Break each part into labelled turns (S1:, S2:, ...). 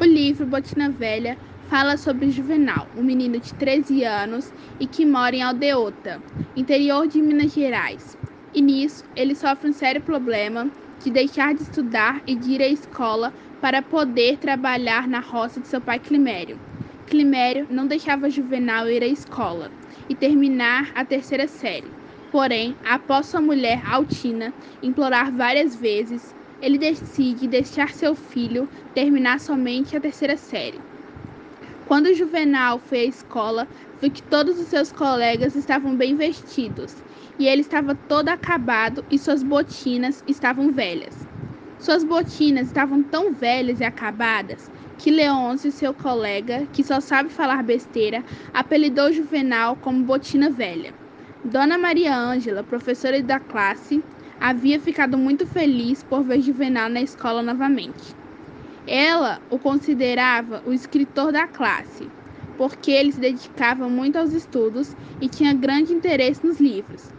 S1: O livro Botina Velha fala sobre Juvenal, um menino de 13 anos e que mora em Aldeota, interior de Minas Gerais. E nisso, ele sofre um sério problema de deixar de estudar e de ir à escola para poder trabalhar na roça de seu pai Climério. Climério não deixava Juvenal ir à escola e terminar a terceira série. Porém, após sua mulher Altina implorar várias vezes, ele decide deixar seu filho terminar somente a terceira série. Quando Juvenal foi à escola, viu que todos os seus colegas estavam bem vestidos e ele estava todo acabado e suas botinas estavam velhas. Suas botinas estavam tão velhas e acabadas que Leôncio, seu colega, que só sabe falar besteira, apelidou Juvenal como Botina Velha. Dona Maria Ângela, professora da classe, havia ficado muito feliz por ver Juvenal na escola novamente. Ela o considerava o escritor da classe, porque ele se dedicava muito aos estudos e tinha grande interesse nos livros.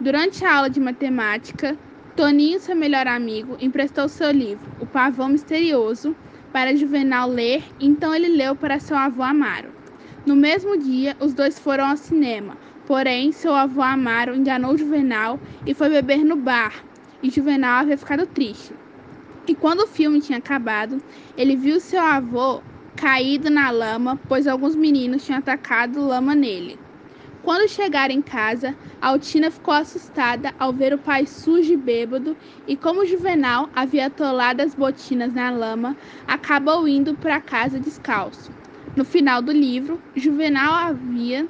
S1: Durante a aula de matemática, Toninho, seu melhor amigo, emprestou seu livro, O Pavão Misterioso, para Juvenal ler, então ele leu para seu avô Amaro. No mesmo dia, os dois foram ao cinema, Porém, seu avô Amaro enganou Juvenal e foi beber no bar, e Juvenal havia ficado triste. E quando o filme tinha acabado, ele viu seu avô caído na lama, pois alguns meninos tinham atacado lama nele. Quando chegaram em casa, Altina ficou assustada ao ver o pai sujo e bêbado, e como Juvenal havia atolado as botinas na lama, acabou indo para casa descalço. No final do livro, Juvenal havia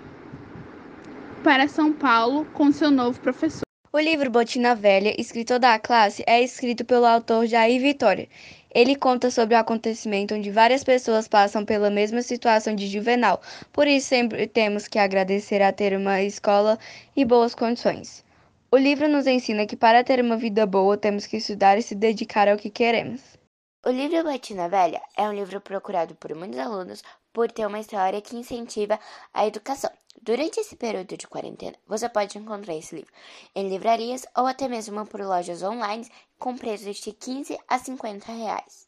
S1: para São Paulo com seu novo professor.
S2: O livro Botina Velha, escritor da classe, é escrito pelo autor Jair Vitória. Ele conta sobre o acontecimento onde várias pessoas passam pela mesma situação de Juvenal, por isso sempre temos que agradecer a ter uma escola e boas condições. O livro nos ensina que para ter uma vida boa temos que estudar e se dedicar ao que queremos.
S3: O livro Botina Velha é um livro procurado por muitos alunos por ter uma história que incentiva a educação. Durante esse período de quarentena, você pode encontrar esse livro em livrarias ou até mesmo por lojas online com preços de 15 a 50 reais.